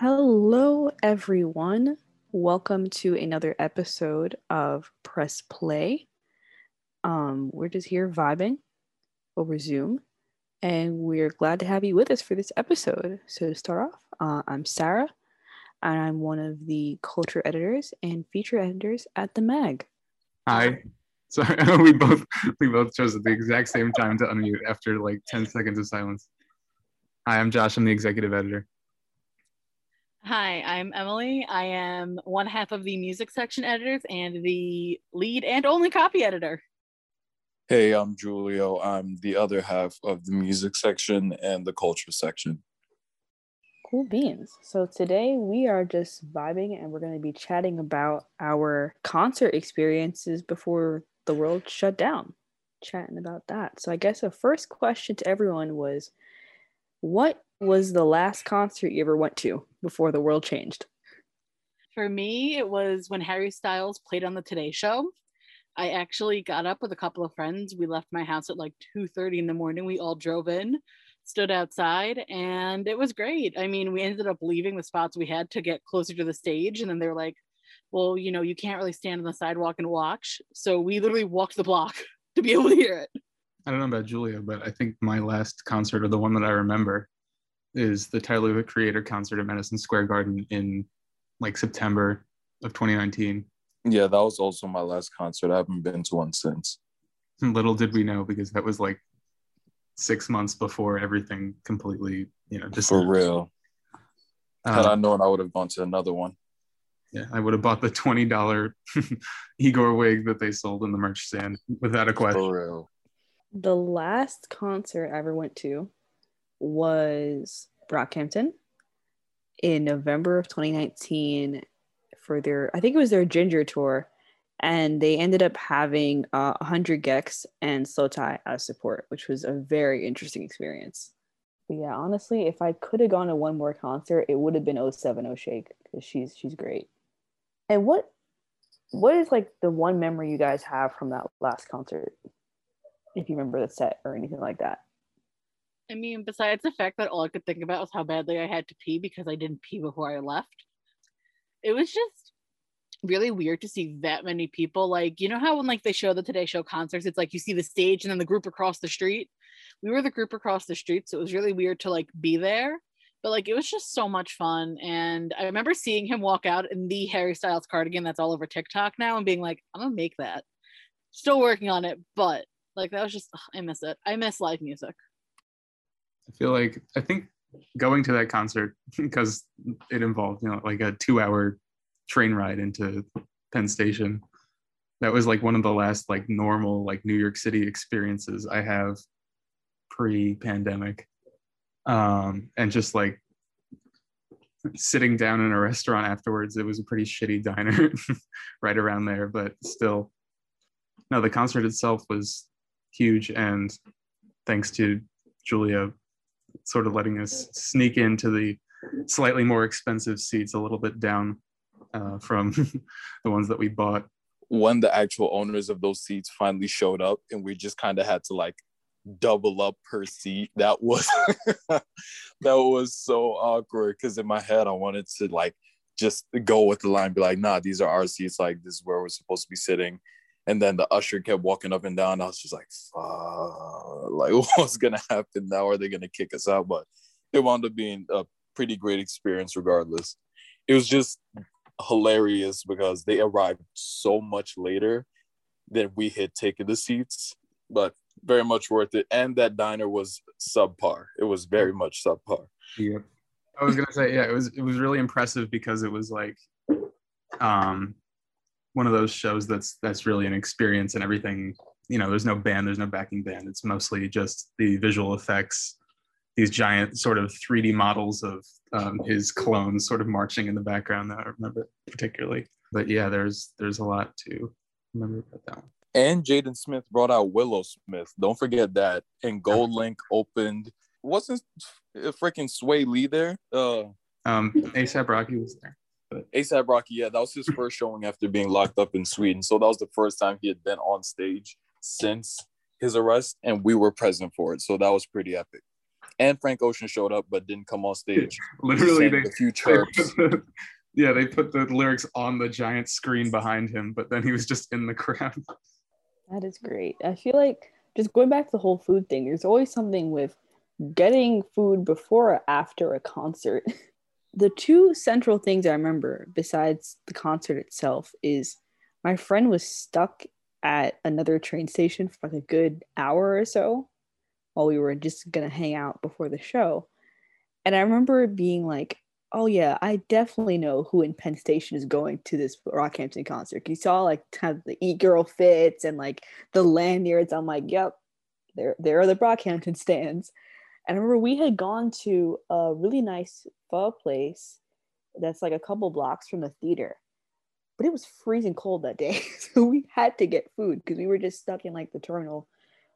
Hello, everyone. Welcome to another episode of Press Play. Um, we're just here vibing over Zoom, and we're glad to have you with us for this episode. So, to start off, uh, I'm Sarah, and I'm one of the culture editors and feature editors at the Mag. Hi. Sorry, we both we both chose at the exact same time to unmute after like 10 seconds of silence. Hi, I'm Josh. I'm the executive editor. Hi, I'm Emily. I am one half of the music section editors and the lead and only copy editor. Hey, I'm Julio. I'm the other half of the music section and the culture section. Cool beans. So today we are just vibing and we're going to be chatting about our concert experiences before the world shut down. Chatting about that. So I guess the first question to everyone was what was the last concert you ever went to before the world changed? For me, it was when Harry Styles played on the Today Show. I actually got up with a couple of friends. We left my house at like 2:30 in the morning. We all drove in, stood outside, and it was great. I mean, we ended up leaving the spots we had to get closer to the stage, and then they're like, "Well, you know, you can't really stand on the sidewalk and watch." So we literally walked the block to be able to hear it. I don't know about Julio, but I think my last concert, or the one that I remember, is the Tyler the Creator concert at Madison Square Garden in like September of 2019. Yeah, that was also my last concert. I haven't been to one since. Little did we know because that was like six months before everything completely, you know, just For real. Had I um, known, I would have gone to another one. Yeah, I would have bought the twenty dollar Igor wig that they sold in the merch stand without a question. For real. The last concert I ever went to was Brockhampton in November of 2019 for their, I think it was their Ginger tour. And they ended up having uh, 100 gecs and Slowthai as support, which was a very interesting experience. But yeah, honestly, if I could have gone to one more concert, it would have been 070 Shake because she's she's great. And what what is like the one memory you guys have from that last concert? If you remember the set or anything like that. I mean, besides the fact that all I could think about was how badly I had to pee because I didn't pee before I left, it was just really weird to see that many people. Like, you know how when like they show the Today Show concerts, it's like you see the stage and then the group across the street. We were the group across the street, so it was really weird to like be there. But like it was just so much fun. And I remember seeing him walk out in the Harry Styles cardigan that's all over TikTok now and being like, I'm gonna make that. Still working on it, but like that was just ugh, I miss it. I miss live music. I feel like I think going to that concert because it involved you know like a two hour train ride into Penn Station. That was like one of the last like normal like New York City experiences I have pre-pandemic. Um, and just like sitting down in a restaurant afterwards, it was a pretty shitty diner right around there, but still. No, the concert itself was huge, and thanks to Julio sort of letting us sneak into the slightly more expensive seats a little bit down uh, from the ones that we bought. When the actual owners of those seats finally showed up and we just kind of had to like double up per seat, that was that was so awkward because in my head I wanted to like just go with the line, be like, nah, these are our seats, like this is where we're supposed to be sitting. And then the usher kept walking up and down. I was just like, fuck, like what's gonna happen now? Are they gonna kick us out? But it wound up being a pretty great experience regardless. It was just hilarious because they arrived so much later than we had taken the seats, but very much worth it. And that diner was subpar. It was very much subpar. Yeah. I was gonna say, yeah, it was it was really impressive because it was like um one of those shows that's that's really an experience and everything you know there's no band there's no backing band it's mostly just the visual effects these giant sort of 3d models of um, his clones sort of marching in the background that i remember particularly but yeah there's there's a lot to remember about that one And Jaden Smith brought out Willow Smith. Don't forget that. And GoldLink opened. Wasn't a freaking Swae Lee there? Uh, um asap rocky was there ASAP Rocky, yeah, that was his first showing after being locked up in Sweden. So that was the first time he had been on stage since his arrest, and we were present for it. So that was pretty epic. And Frank Ocean showed up but didn't come on stage. Literally, they, a few chirps. the- yeah, they put the lyrics on the giant screen behind him, but then he was just in the crowd. That is great. I feel like just going back to the whole food thing, there's always something with getting food before or after a concert. the two central things I remember, besides the concert itself, is my friend was stuck at another train station for like a good hour or so while we were just gonna hang out before the show. And I remember being like, oh yeah, I definitely know who in Penn Station is going to this Brockhampton concert. You saw like kind of the Eat Girl fits and like the lanyards. I'm like, yep, there there are the Brockhampton stands. And I remember we had gone to a really nice pho place that's like a couple blocks from the theater. But it was freezing cold that day. So we had to get food because we were just stuck in like the terminal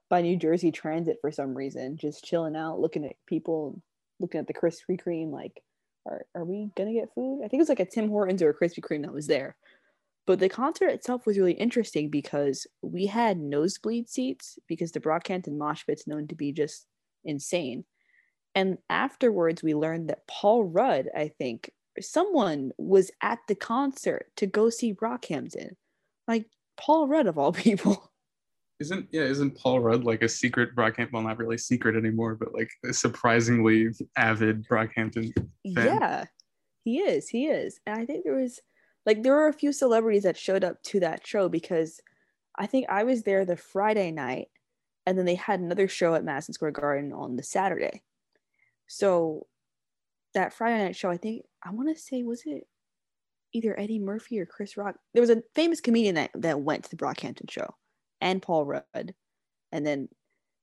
by New Jersey Transit for some reason, just chilling out, looking at people, looking at the Krispy Kreme, like, are, are we gonna get food? I think it was like a Tim Hortons or a Krispy Kreme that was there. But the concert itself was really interesting because we had nosebleed seats because the Brockhampton mosh pit's known to be just insane. And afterwards, we learned that Paul Rudd, I think, someone was at the concert to go see Brockhampton. Like Paul Rudd, of all people. Isn't yeah? Isn't Paul Rudd like a secret Brockhampton? Well, not really secret anymore, but like a surprisingly avid Brockhampton fan. Yeah, he is. He is. And I think there was like there were a few celebrities that showed up to that show because I think I was there the Friday night and then they had another show at Madison Square Garden on the Saturday. So that Friday night show, I think I want to say was it either Eddie Murphy or Chris Rock? There was a famous comedian that that went to the Brockhampton show, and Paul Rudd, and then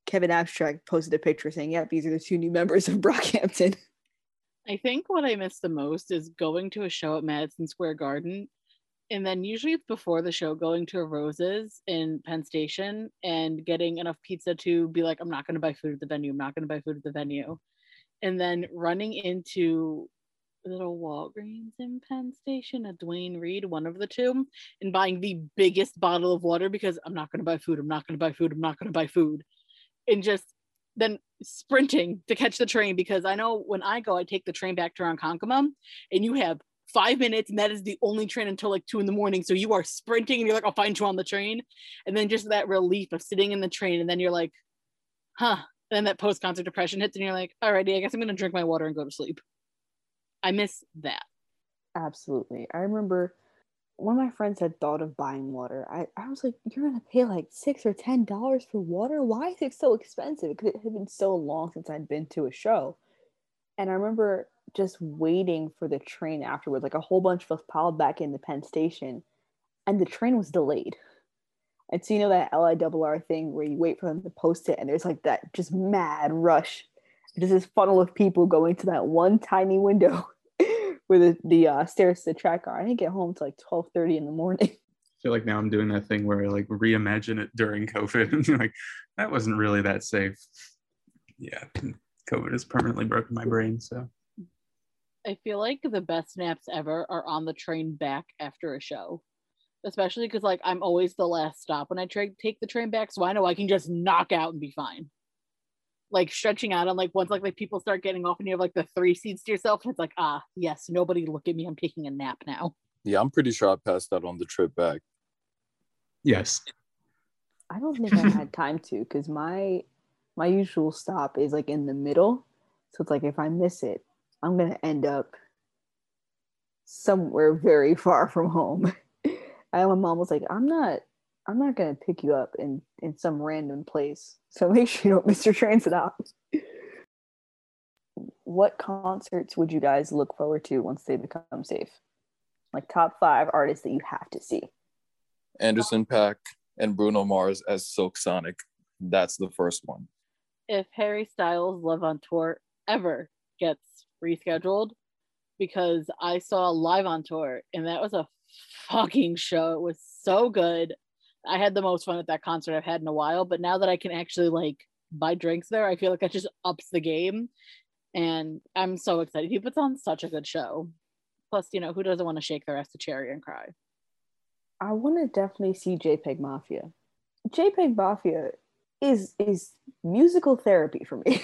Kevin Abstract posted a picture saying, "Yep, these are the two new members of Brockhampton." I think what I miss the most is going to a show at Madison Square Garden. And then usually it's before the show going to a Roses in Penn Station and getting enough pizza to be like, I'm not going to buy food at the venue. I'm not going to buy food at the venue. And then running into little Walgreens in Penn Station a Duane Reade, one of the two, and buying the biggest bottle of water because I'm not going to buy food. I'm not going to buy food. I'm not going to buy food. And just then sprinting to catch the train because I know when I go, I take the train back to Ronkonkoma and you have five minutes and that is the only train until like two in the morning. So you are sprinting and you're like, I'll find you on the train. And then just that relief of sitting in the train and then you're like, huh. And then that post concert depression hits and you're like, alrighty, I guess I'm to drink my water and go to sleep. I miss that. Absolutely. I remember one of my friends had thought of buying water. I, I was like, you're gonna pay like six or ten dollars for water? Why is it so expensive? Because it had been so long since I'd been to a show. And I remember just waiting for the train afterwards, like a whole bunch of us piled back in the Penn Station, and the train was delayed. And so you know that LIRR thing where you wait for them to post it, and there's like that just mad rush. Just this funnel of people going to that one tiny window where the, the uh, stairs to the track are. I didn't get home till like twelve thirty in the morning. I feel like now I'm doing that thing where I like reimagine it during COVID and like, that wasn't really that safe. Yeah, COVID has permanently broken my brain. So I feel like the best naps ever are on the train back after a show. Especially because like I'm always the last stop when I tra- take the train back, so I know I can just knock out and be fine. Like stretching out on like once like like people start getting off and you have like the three seats to yourself, and it's like ah yes, nobody look at me, I'm taking a nap now. Yeah, I'm pretty sure I passed out on the trip back. yes, I don't think I had time to because my my usual stop is like in the middle. So it's like if I miss it, I'm gonna end up somewhere very far from home. And my mom was like, I'm not I'm not gonna pick you up in in some random place. So make sure you don't miss your transit stop. what concerts would you guys look forward to once they become safe? Like top five artists that you have to see. Anderson .Paak and Bruno Mars as Silk Sonic. That's the first one. If Harry Styles Love on Tour ever gets rescheduled, because I saw Live on Tour and that was a fucking show. It was so good. I had the most fun at that concert I've had in a while, but now that I can actually like buy drinks there, I feel like that just ups the game. And I'm so excited. He puts on such a good show. Plus, you know, who doesn't want to shake their ass to cherry and cry? I want to definitely see JPEG Mafia. JPEG Mafia is is musical therapy for me.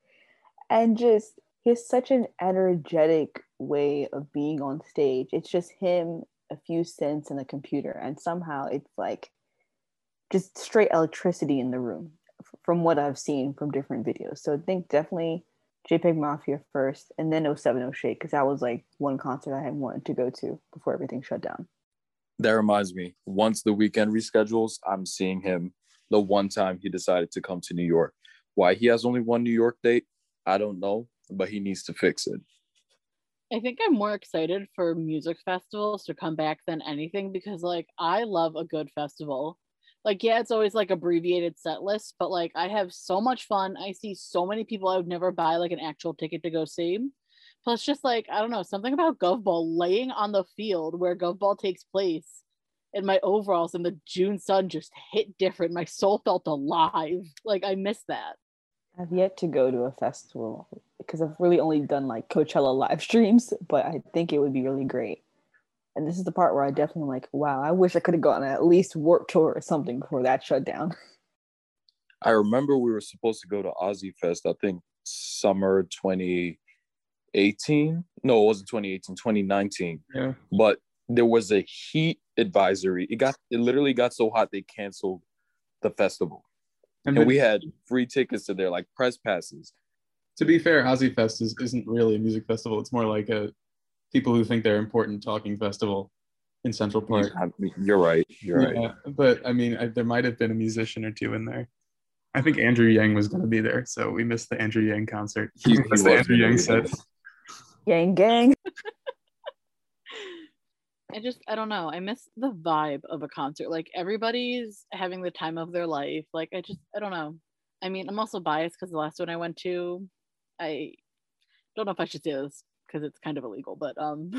and just he has such an energetic way of being on stage. It's just him, a few synths, and a computer, and somehow it's like just straight electricity in the room from what I've seen from different videos. So I think definitely JPEG Mafia first, and then 070 Shake, because that was like one concert I had wanted to go to before everything shut down. That reminds me, once the Weeknd reschedules, I'm seeing him the one time he decided to come to New York. Why he has only one New York date, I don't know, but he needs to fix it. I think I'm more excited for music festivals to come back than anything because, like, I love a good festival. Like, yeah, it's always like abbreviated set list, but like, I have so much fun. I see so many people I would never buy like an actual ticket to go see. Plus, just like, I don't know, something about Gov Ball laying on the field where Gov Ball takes place in my overalls and the June sun just hit different. My soul felt alive. Like, I miss that. I've yet to go to a festival because I've really only done like Coachella live streams, but I think it would be really great. And this is the part where I definitely like, wow, I wish I could have gone at least Warped Tour or something before that shut down. I remember we were supposed to go to OZY Fest, I think summer 2018. No, it wasn't 2018, 2019. Yeah. But there was a heat advisory. It got it literally got so hot they canceled the festival. And, And we had free tickets to there, like press passes. to be fair, OZY Fest is, isn't really a music festival. It's more like a people who think they're important talking festival in Central Park. You're right. You're right. Yeah, but I mean, I, there might have been a musician or two in there. I think Andrew Yang was going to be there, so we missed the Andrew Yang concert. He- he missed the Andrew Yang set. Gang, gang. I just I don't know. I miss the vibe of a concert. Like everybody's having the time of their life. Like I just I don't know. I mean, I'm also biased because the last one I went to, I don't know if I should say this because it's kind of illegal, but um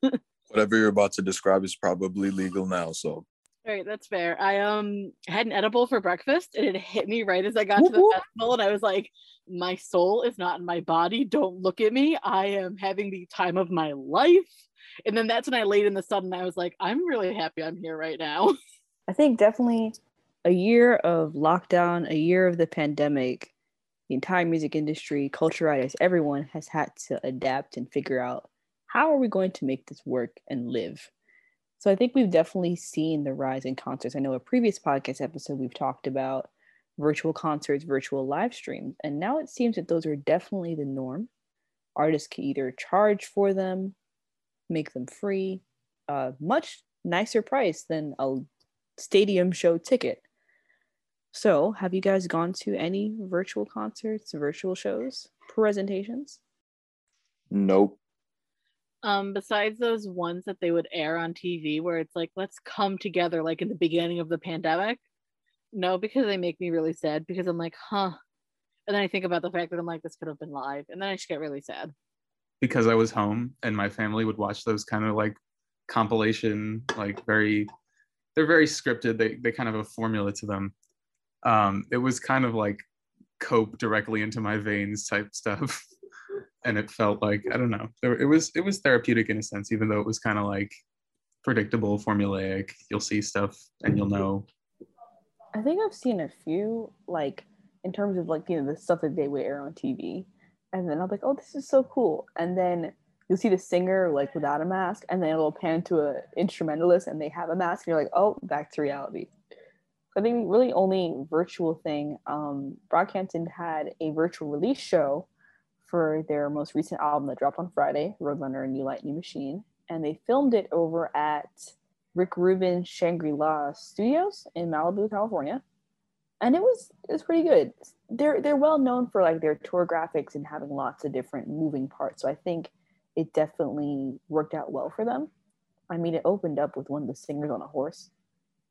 Whatever you're about to describe is probably legal now. So all right, that's fair. I um had an edible for breakfast and it hit me right as I got to the festival and I was like, my soul is not in my body. Don't look at me. I am having the time of my life. And then that's when I laid in the sun and I was like, I'm really happy I'm here right now. I think definitely a year of lockdown, a year of the pandemic, the entire music industry, culture writers, everyone has had to adapt and figure out how are we going to make this work and live. So I think we've definitely seen the rise in concerts. I know a previous podcast episode we've talked about virtual concerts, virtual live streams, and now it seems that those are definitely the norm. Artists can either charge for them, make them free, uh, much nicer price than a stadium show ticket. So, have you guys gone to any virtual concerts, virtual shows, presentations? nope. um besides those ones that they would air on TV where it's like let's come together like in the beginning of the pandemic no because they make me really sad because I'm like huh and then I think about the fact that I'm like this could have been live and then I just get really sad because I was home and my family would watch those kind of like compilation, like very, they're very scripted. They they kind of have a formula to them. Um, it was kind of like cope directly into my veins type stuff, and it felt like I don't know. There, it was it was therapeutic in a sense, even though it was kind of like predictable, formulaic. You'll see stuff and you'll know. I think I've seen a few, like in terms of like you know the stuff that they would air on TV, and then I'm like, oh, this is so cool, and then you'll see the singer like without a mask, and then it'll pan to a instrumentalist and they have a mask, and you're like, oh, back to reality. I think really only virtual thing. Um, Brockhampton had a virtual release show for their most recent album that dropped on Friday, Roadrunner: and New Light, New Machine, and they filmed it over at Rick Rubin Shangri La Studios in Malibu, California, and it was it was pretty good. They're they're well known for like their tour graphics and having lots of different moving parts. So I think it definitely worked out well for them. I mean, it opened up with one of the singers on a horse.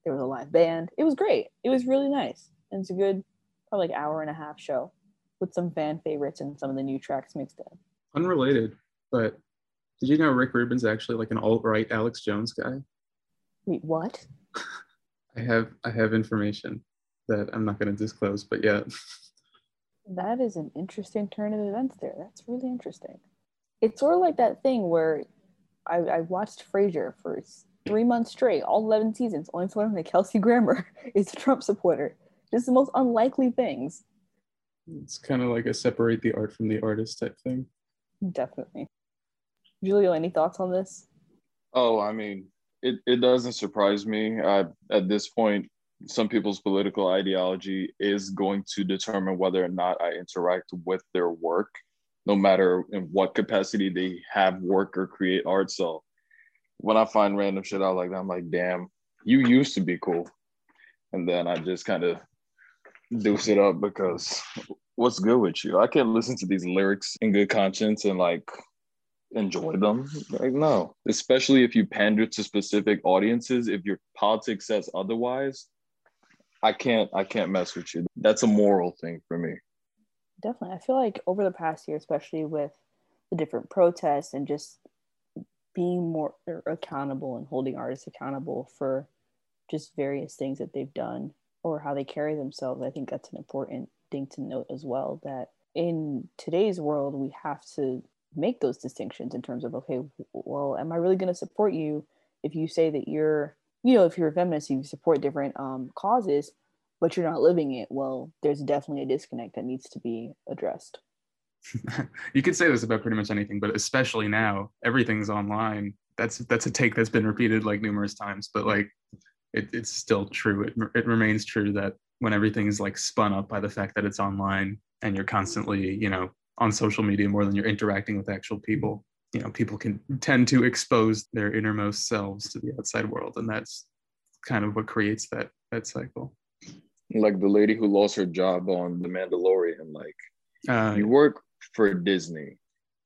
There was a live band. It was great. It was really nice, and it's a good probably like hour and a half show with some fan favorites and some of the new tracks mixed in. Unrelated, but did you know Rick Rubin's actually like an alt-right Alex Jones guy? Wait, what? I have I have information that I'm not going to disclose, but yeah, That is an interesting turn of events there. That's really interesting. It's sort of like that thing where I, I watched Frasier for three months straight, all 11 seasons, only to learn that Kelsey Grammer is a Trump supporter. Just the most unlikely things. It's kind of like a separate the art from the artist type thing. Definitely. Julio, any thoughts on this? Oh, I mean, it, it doesn't surprise me. I, at this point, some people's political ideology is going to determine whether or not I interact with their work, no matter in what capacity they have work or create art. So when I find random shit out like that, I'm like, damn, you used to be cool. And then I just kind of deuce it up because what's good with you? I can't listen to these lyrics in good conscience and like enjoy them. Like, no, especially if you pander to specific audiences. If your politics says otherwise, I can't I can't mess with you. That's a moral thing for me. Definitely. I feel like over the past year, especially with the different protests and just being more accountable and holding artists accountable for just various things that they've done or how they carry themselves, I think that's an important thing to note as well that in today's world we have to make those distinctions in terms of okay well am i really going to support you if you say that you're you know if you're a feminist you support different um, causes but you're not living it well there's definitely a disconnect that needs to be addressed. You could say this about pretty much anything but especially now everything's online. That's that's a take that's been repeated like numerous times but like it, it's still true. It, it remains true that when everything is like spun up by the fact that it's online and you're constantly you know on social media more than you're interacting with actual people you know people can tend to expose their innermost selves to the outside world and that's kind of what creates that that cycle. Like the lady who lost her job on the mandalorian like uh, you work for disney.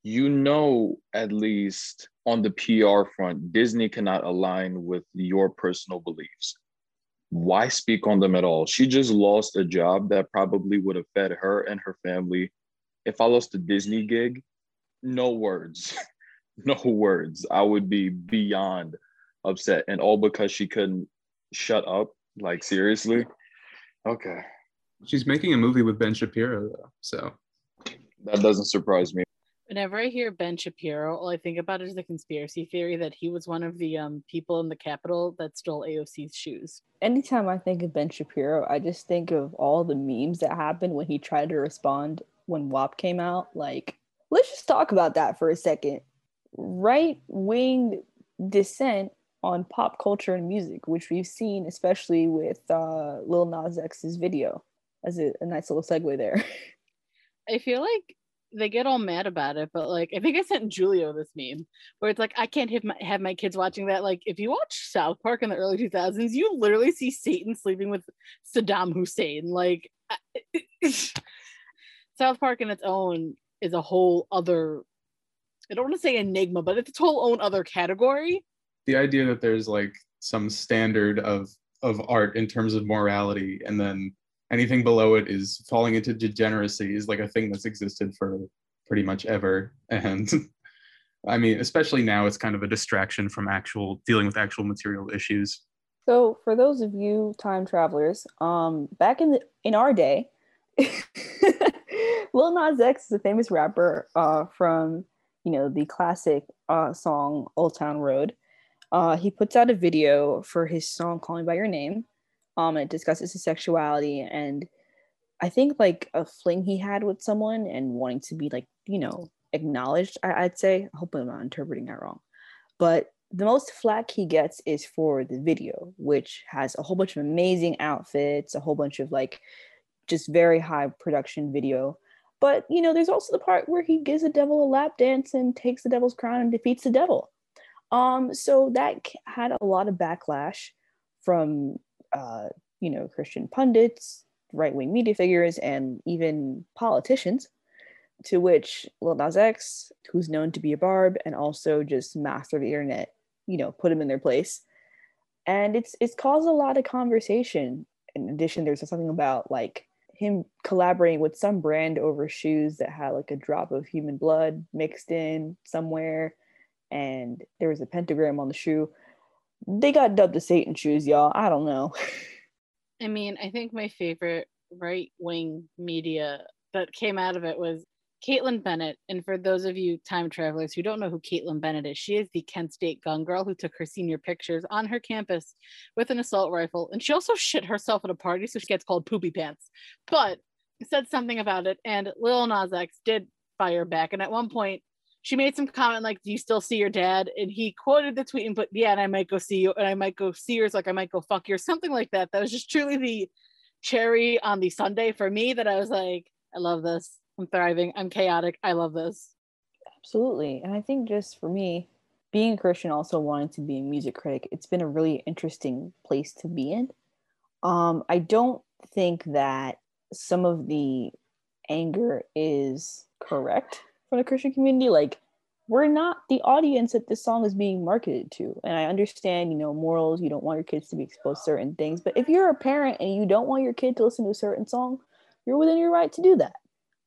You know at least on the pr front disney cannot align with your personal beliefs. Why speak on them at all? She just lost a job that probably would have fed her and her family. If I lost a Disney gig, no words, no words. I would be beyond upset, and all because she couldn't shut up. Like seriously, okay. She's making a movie with Ben Shapiro though, so that doesn't surprise me. Whenever I hear Ben Shapiro, all I think about is the conspiracy theory that he was one of the um, people in the Capitol that stole AOC's shoes. Anytime I think of Ben Shapiro, I just think of all the memes that happened when he tried to respond when WAP came out. Like, let's just talk about that for a second. Right wing dissent on pop culture and music, which we've seen especially with uh, Lil Nas X's video, as a, a nice little segue there. I feel like they get all mad about it, but like I think I sent Julio this meme where it's like I can't have my have my kids watching that. Like if you watch South Park in the early 2000s, you literally see Satan sleeping with Saddam Hussein. Like South Park in its own is a whole other I don't want to say enigma, but it's its whole own other category. The idea that there's like some standard of of art in terms of morality and then anything below it is falling into degeneracy is like a thing that's existed for pretty much ever and i mean especially now it's kind of a distraction from actual dealing with actual material issues so for those of you time travelers um back in the in our day Lil Nas X is a famous rapper uh, from, you know, the classic uh, song Old Town Road. Uh, he puts out a video for his song "Call Me by Your Name." Um, it discusses his sexuality and I think like a fling he had with someone and wanting to be like, you know, acknowledged. I- I'd say. I hope I'm not interpreting that wrong, but the most flack he gets is for the video, which has a whole bunch of amazing outfits, a whole bunch of like just very high production video. But you know, there's also the part where he gives the devil a lap dance and takes the devil's crown and defeats the devil. Um, so that had a lot of backlash from uh, you know Christian pundits, right wing media figures, and even politicians. To which Lil Nas X, who's known to be a barb and also just master of the internet, you know, put him in their place. And it's it's caused a lot of conversation. In addition, there's something about like him collaborating with some brand over shoes that had like a drop of human blood mixed in somewhere and there was a pentagram on the shoe. They got dubbed the satan shoes y'all. I don't know. I mean i think my favorite right wing media that came out of it was Kaitlin Bennett, and for those of you time travelers who don't know who Kaitlin Bennett is, she is the Kent State gun girl who took her senior pictures on her campus with an assault rifle. And she also shit herself at a party, so she gets called Poopy Pants. But said something about it, and Lil Nas X did fire back. And at one point, she made some comment like, "Do you still see your dad?" And he quoted the tweet and put, "Yeah, and I might go see you, and I might go see yours, like I might go fuck you, or something like that." That was just truly the cherry on the sundae for me. That I was like, "I love this. I'm thriving. I'm chaotic. I love this." Absolutely. And I think just for me, being a Christian, also wanting to be a music critic, it's been a really interesting place to be in. Um, I don't think that some of the anger is correct from the Christian community. Like, we're not the audience that this song is being marketed to. And I understand, you know, morals, you don't want your kids to be exposed to certain things. But if you're a parent and you don't want your kid to listen to a certain song, you're within your right to do that.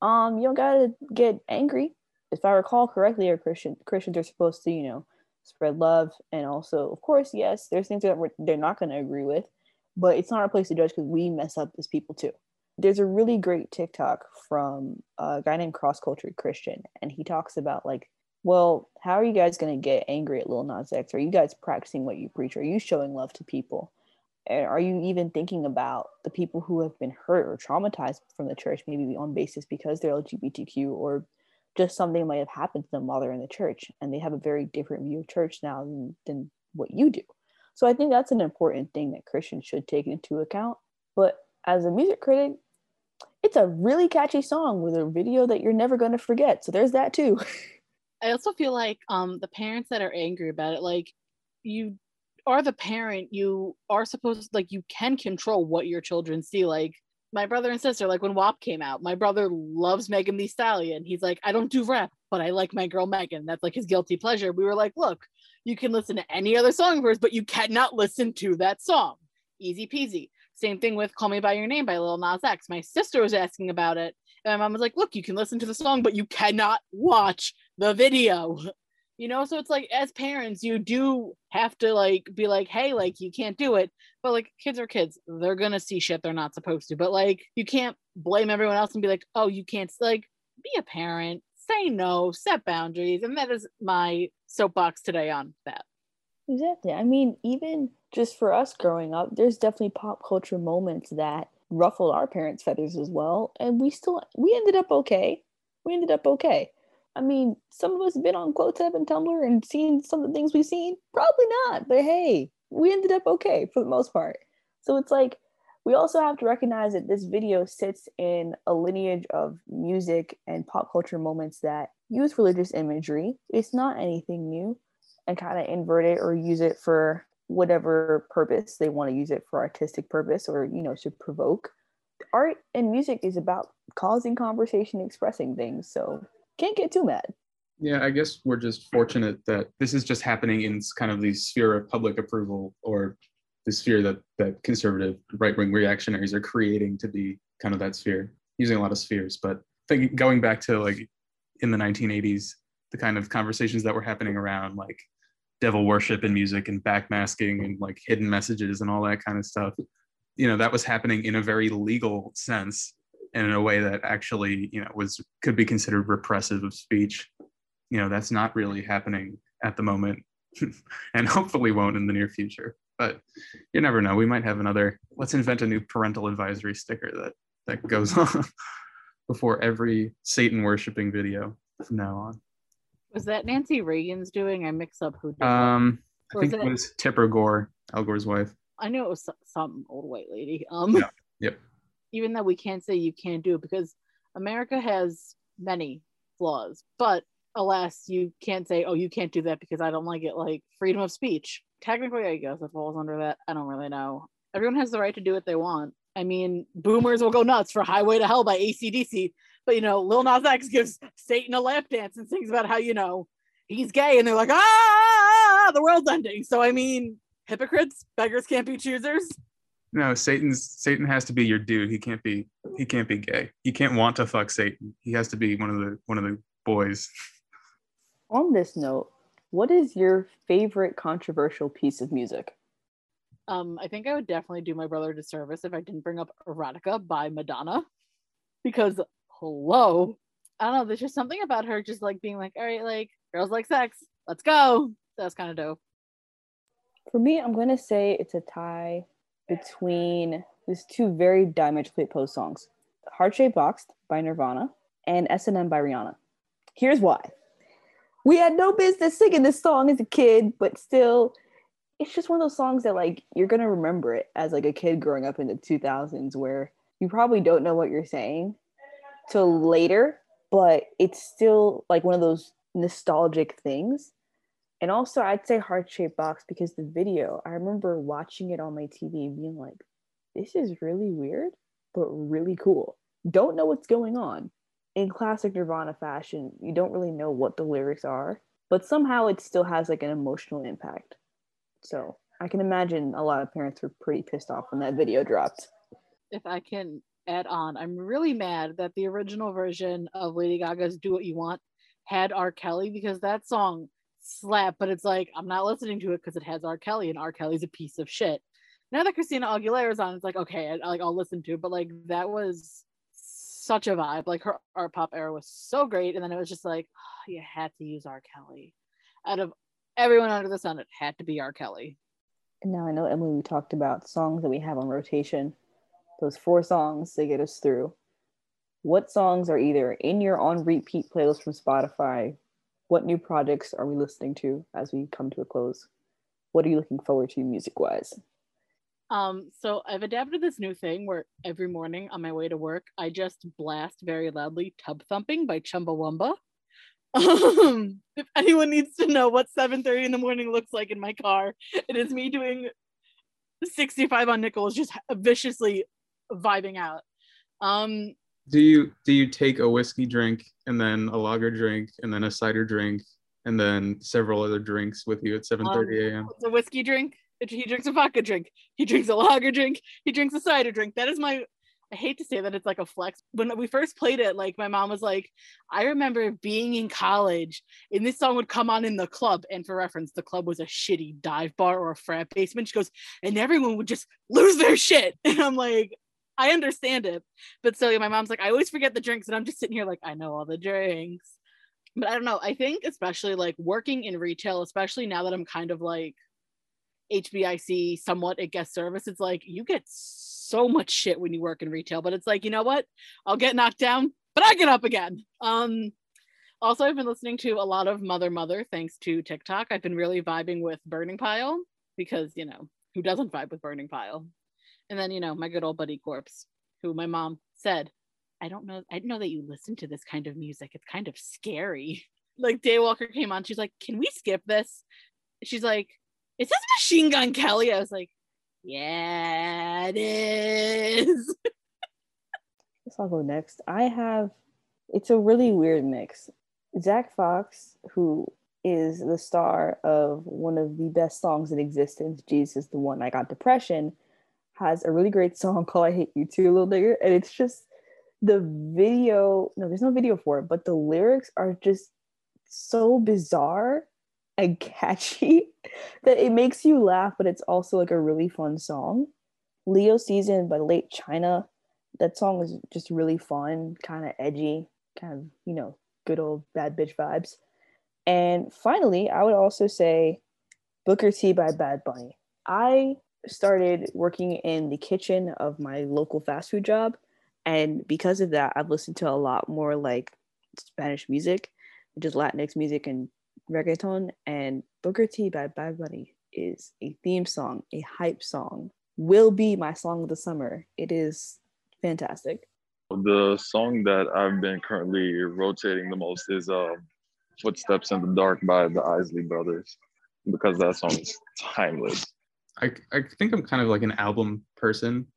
Um, you don't gotta get angry. If I recall correctly, our Christian Christians are supposed to, you know, spread love and also, of course, yes, there's things that they're not gonna agree with, but it's not our place to judge because we mess up as people too there's a really great TikTok from a guy named Cross Cultured Christian, and he talks about like, well, how are you guys to get angry at Lil Nas X? Are you guys practicing what you preach? Are you showing love to people? Are you even thinking about the people who have been hurt or traumatized from the church, maybe on basis because they're LGBTQ or just something might have happened to them while they're in the church, and they have a very different view of church now than, than what you do. So I think that's an important thing that Christians should take into account. But as a music critic, it's a really catchy song with a video that you're never going to forget. So there's that too. I also feel like um the parents that are angry about it, like you are the parent, you are supposed like you can control what your children see. Like my brother and sister, like when WAP came out, my brother loves Megan Thee Stallion. He's like, I don't do rap, but I like my girl Megan. That's like his guilty pleasure. We were like, look, you can listen to any other song of hers, but you cannot listen to that song. Easy peasy. Same thing with Call Me By Your Name by Lil Nas X. My sister was asking about it. And my mom was like, look, you can listen to the song, but you cannot watch the video. You know, so it's like as parents, you do have to like be like, hey, like you can't do it. But like kids are kids. They're gonna see shit they're not supposed to. But like you can't blame everyone else and be like, oh, you can't like be a parent, say no, set boundaries. And that is my soapbox today on that. Exactly. I mean, even just for us growing up, there's definitely pop culture moments that ruffled our parents' feathers as well. And we still we ended up okay. We ended up okay. I mean, some of us have been on Quotab and Tumblr and seen some of the things we've seen. Probably not, but hey, we ended up okay for the most part. So it's like we also have to recognize that this video sits in a lineage of music and pop culture moments that use religious imagery. It's not anything new and kind of invert it or use it for whatever purpose they want to use it for artistic purpose or you know to provoke art and music is about causing conversation expressing things so can't get too mad. Yeah i guess we're just fortunate that this is just happening in kind of the sphere of public approval or the sphere that that conservative right-wing reactionaries are creating to be kind of that sphere using a lot of spheres. But thinking going back to like in the 1980s the kind of conversations that were happening around like devil worship in music and backmasking and like hidden messages and all that kind of stuff you know that was happening in a very legal sense. and in a way that actually you know was could be considered repressive of speech you know that's not really happening at the moment and hopefully won't in the near future but you never know we might have another let's invent a new parental advisory sticker that that goes on before every satan worshiping video from now on was that Nancy Reagan's doing? I mix up who did Um, I think it, was Tipper Gore, Al Gore's wife. I know it was some old white lady. Um, yeah. Yep. Even though we can't say you can't do it because America has many flaws, but alas, you can't say, oh, you can't do that because I don't like it. Like freedom of speech. Technically, I guess it falls under that. I don't really know. Everyone has the right to do what they want. I mean, boomers will go nuts for Highway to Hell by AC/DC, but you know, Lil Nas X gives Satan a lap dance and sings about how you know he's gay, and they're like, ah, ah, ah, ah the world's ending. So I mean, hypocrites, beggars can't be choosers. No, Satan's Satan has to be your dude. He can't be he can't be gay. He can't want to fuck Satan. He has to be one of the one of the boys. On this note, what is your favorite controversial piece of music? Um, I think I would definitely do my brother a disservice if I didn't bring up Erotica by Madonna. Because hello. I don't know. There's just something about her just like being like, all right, like girls like sex. Let's go. That's kind of dope. For me, I'm going to say it's a tie between these two very diametrically opposed songs Heart Shaped Box by Nirvana and S&M by Rihanna. Here's why. We had no business singing this song as a kid, but still, it's just one of those songs that like you're gonna remember it as like a kid growing up in the 2000s where you probably don't know what you're saying till later, but it's still like one of those nostalgic things. And also, I'd say heart shaped box because the video, I remember watching it on my TV and being like, this is really weird, but really cool. Don't know what's going on. In classic Nirvana fashion, you don't really know what the lyrics are, but somehow it still has like an emotional impact. So I can imagine a lot of parents were pretty pissed off when that video dropped. If I can add on, I'm really mad that the original version of Lady Gaga's Do What You Want had R. Kelly because that song slap, but it's like I'm not listening to it because it has R. Kelly and R. Kelly's a piece of shit. Now that Christina Aguilera's on, it's like okay, I, like I'll listen to it, but like that was such a vibe. Like her art pop era was so great, and then it was just like oh, you had to use R. Kelly. Out of everyone under the sun, it had to be R. Kelly. Now I know Emily, we talked about songs that we have on rotation. Those four songs they get us through. What songs are either in your on repeat playlist from Spotify what new projects are we listening to as we come to a close? What are you looking forward to music wise? Um, so I've adapted this new thing where every morning on my way to work, I just blast very loudly Tub Thumping by Chumbawamba. Um, if anyone needs to know what 7:30 in the morning looks like in my car, it is me doing 65 on nickels, just viciously vibing out. Um, do you do you take a whiskey drink and then a lager drink and then a cider drink and then several other drinks with you at 7 30 a.m um, a whiskey drink. He drinks a vodka drink. He drinks a lager drink. He drinks a cider drink. That is my i hate to say that it's like a flex. When we first played it like my mom was like i remember being in college and this song would come on in the club. And for reference the club was a shitty dive bar or a frat basement. She goes and everyone would just lose their shit. And i'm like I understand it. But so my mom's like, I always forget the drinks, and I'm just sitting here like, I know all the drinks. But I don't know. I think especially like working in retail, especially now that I'm kind of like HBIC somewhat at guest service, it's like you get so much shit when you work in retail, but it's like, you know what? I'll get knocked down, but I get up again. Um also I've been listening to a lot of Mother Mother thanks to TikTok. I've been really vibing with Burning Pile because, you know, who doesn't vibe with Burning Pile? And then, you know, my good old buddy Corpse, who my mom said, I don't know, I didn't know that you listen to this kind of music. It's kind of scary. Like Daywalker came on, she's like, Can we skip this? She's like, Is this Machine Gun Kelly? I was like, Yeah, it is. Guess I'll go next. I have it's a really weird mix. Zach Fox, who is the star of one of the best songs in existence, Jesus the One I Got Depression, has a really great song called I Hate You Too, Little Nigger. And it's just the video, no, there's no video for it, but the lyrics are just so bizarre and catchy that it makes you laugh, but it's also like a really fun song. Leo Season by Late China. That song is just really fun, kind of edgy, kind of, you know, good old bad bitch vibes. And finally, I would also say Booker T by Bad Bunny. I started working in the kitchen of my local fast food job. And because of that, I've listened to a lot more like Spanish music, just Latinx music and reggaeton. And Booker T by Bad Bunny is a theme song, a hype song, will be my song of the summer. It is fantastic. The song that I've been currently rotating the most is uh, Footsteps in the Dark by the Isley Brothers because that song is timeless. I, I think I'm kind of like an album person,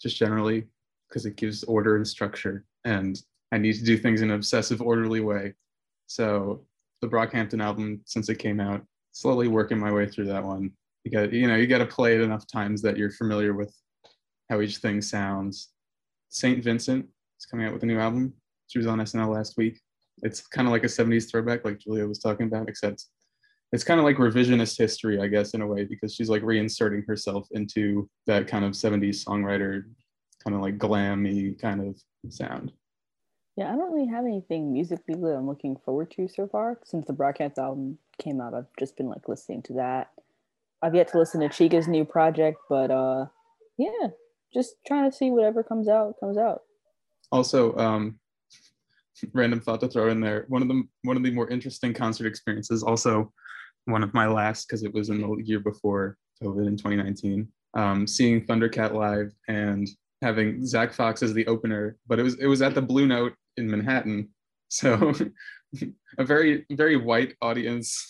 just generally, because it gives order and structure, and I need to do things in an obsessive, orderly way. So the Brockhampton album, since it came out, slowly working my way through that one. You got, you know, you got to play it enough times that you're familiar with how each thing sounds. Saint Vincent is coming out with a new album. She was on SNL last week. It's kind of like a 70s throwback, like Julio was talking about, except it's kind of like revisionist history, I guess, in a way, because she's like reinserting herself into that kind of 70s songwriter, kind of like glammy kind of sound. Yeah, I don't really have anything musically that I'm looking forward to so far. Since the Broadcast album came out, I've just been like listening to that. I've yet to listen to Chika's new project, but uh yeah, just trying to see whatever comes out, comes out. Also, um, random thought to throw in there. One of the one of the more interesting concert experiences. Also, one of my last because it was in the year before COVID in 2019. Um, seeing Thundercat live and having Zack Fox as the opener, but it was it was at the Blue Note in Manhattan, so a very very white audience,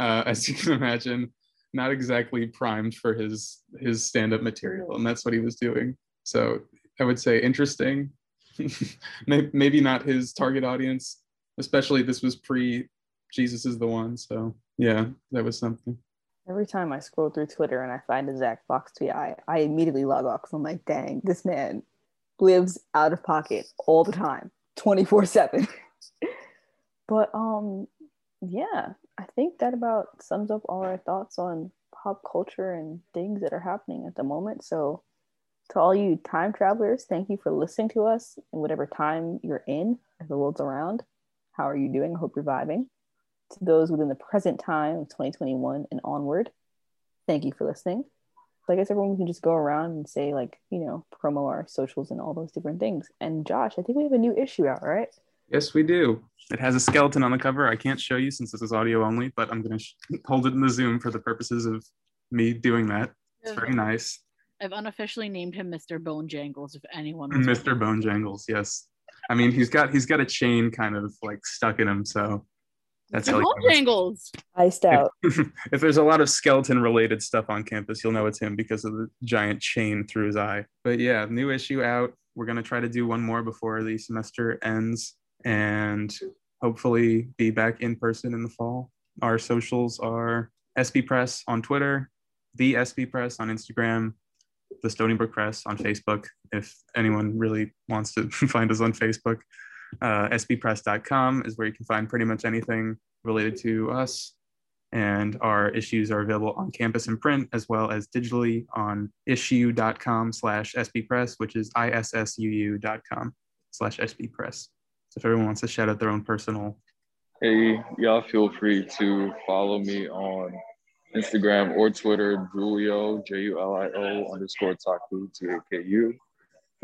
uh, as you can imagine, not exactly primed for his his stand up material, and that's what he was doing. So I would say interesting, maybe not his target audience, especially this was pre Jesus is the one. So yeah, that was something. Every time I scroll through Twitter and I find a Zack Fox tweet, I, I immediately log off because I'm like, dang, this man lives out of pocket all the time, 24 7. But um yeah, I think that about sums up all our thoughts on pop culture and things that are happening at the moment. So to all you time travelers, thank you for listening to us in whatever time you're in as the world's around. How are you doing? I hope you're vibing. To those within the present time of 2021 and onward, thank you for listening. So I guess everyone can just go around and say like, you know, promo our socials and all those different things. And Josh, I think we have a new issue out, right? Yes, we do. It has a skeleton on the cover. I can't show you since this is audio only, but I'm going to sh- hold it in the Zoom for the purposes of me doing that. It's very nice. I've unofficially named him Mr. Bone Jangles. If anyone, Mr. Bone Jangles, yes. I mean, he's got he's got a chain kind of like stuck in him, so that's Mr. how. Bone He Jangles. Iced out. if there's a lot of skeleton related stuff on campus, you'll know it's him because of the giant chain through his eye. But yeah, new issue out. We're gonna try to do one more before the semester ends, and hopefully be back in person in the fall. Our socials are SB Press on Twitter, the SB Press on Instagram, the Stony Brook Press on Facebook. If anyone really wants to find us on Facebook, uh, sbpress.com is where you can find pretty much anything related to us. And our issues are available on campus in print as well as digitally on issue.com slash sbpress, which is issuu.com slash sbpress. So if everyone wants to shout out their own personal Hey, y'all feel free to follow me on Instagram or Twitter, Julio, J U L I O underscore Taku, T A K U.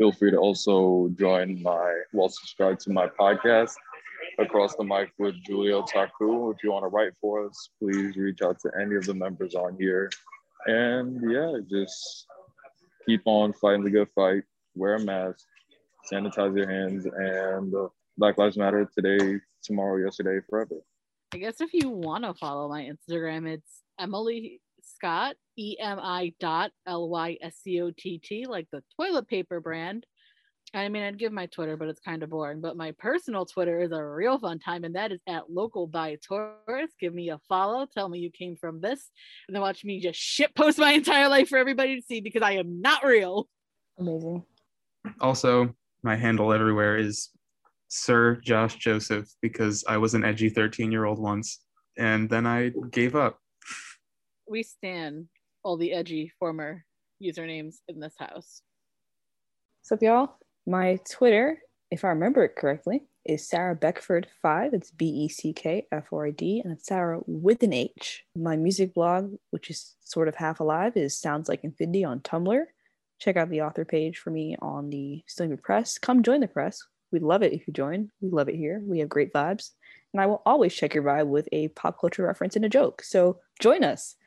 Feel free to also join my, well, subscribe to my podcast, Across the Mic with Julio Taku. If you want to write for us, please reach out to any of the members on here. And yeah, just keep on fighting the good fight, wear a mask, sanitize your hands, and Black Lives Matter today, tomorrow, yesterday, forever. I guess if you want to follow my Instagram, it's Emily Scott, E M I dot L Y S C O T T, like the toilet paper brand. I mean, I'd give my Twitter, but it's kind of boring. But my personal Twitter is a real fun time, and that is at local by Taurus. Give me a follow. Tell me you came from this, and then watch me just shit post my entire life for everybody to see because I am not real. Amazing. also my handle everywhere is sir josh joseph because i was an edgy 13 year old once and then i gave up We stand all the edgy former usernames in this house. So, y'all, my Twitter, if I remember it correctly, is Sarah Beckford five. It's B E C K F O R D, and it's Sarah with an H. My music blog, which is sort of half alive, is Sounds Like Infinity on Tumblr. Check out the author page for me on the Brook Press. Come join the press. We'd love it if you join. We love it here. We have great vibes, and I will always check your vibe with a pop culture reference and a joke. So join us,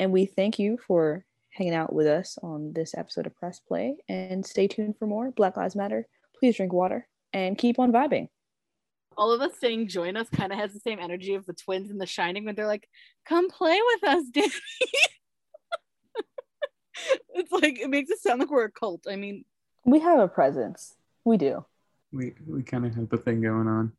and we thank you for hanging out with us on this episode of Press Play. And stay tuned for more Black Lives Matter. Please drink water and keep on vibing. all of us saying join us kind of has the same energy of the twins in The Shining when they're like, "Come play with us, Danny." it's like it makes it sound like we're a cult. I mean, We have a presence. We do. we we kind of have the thing going on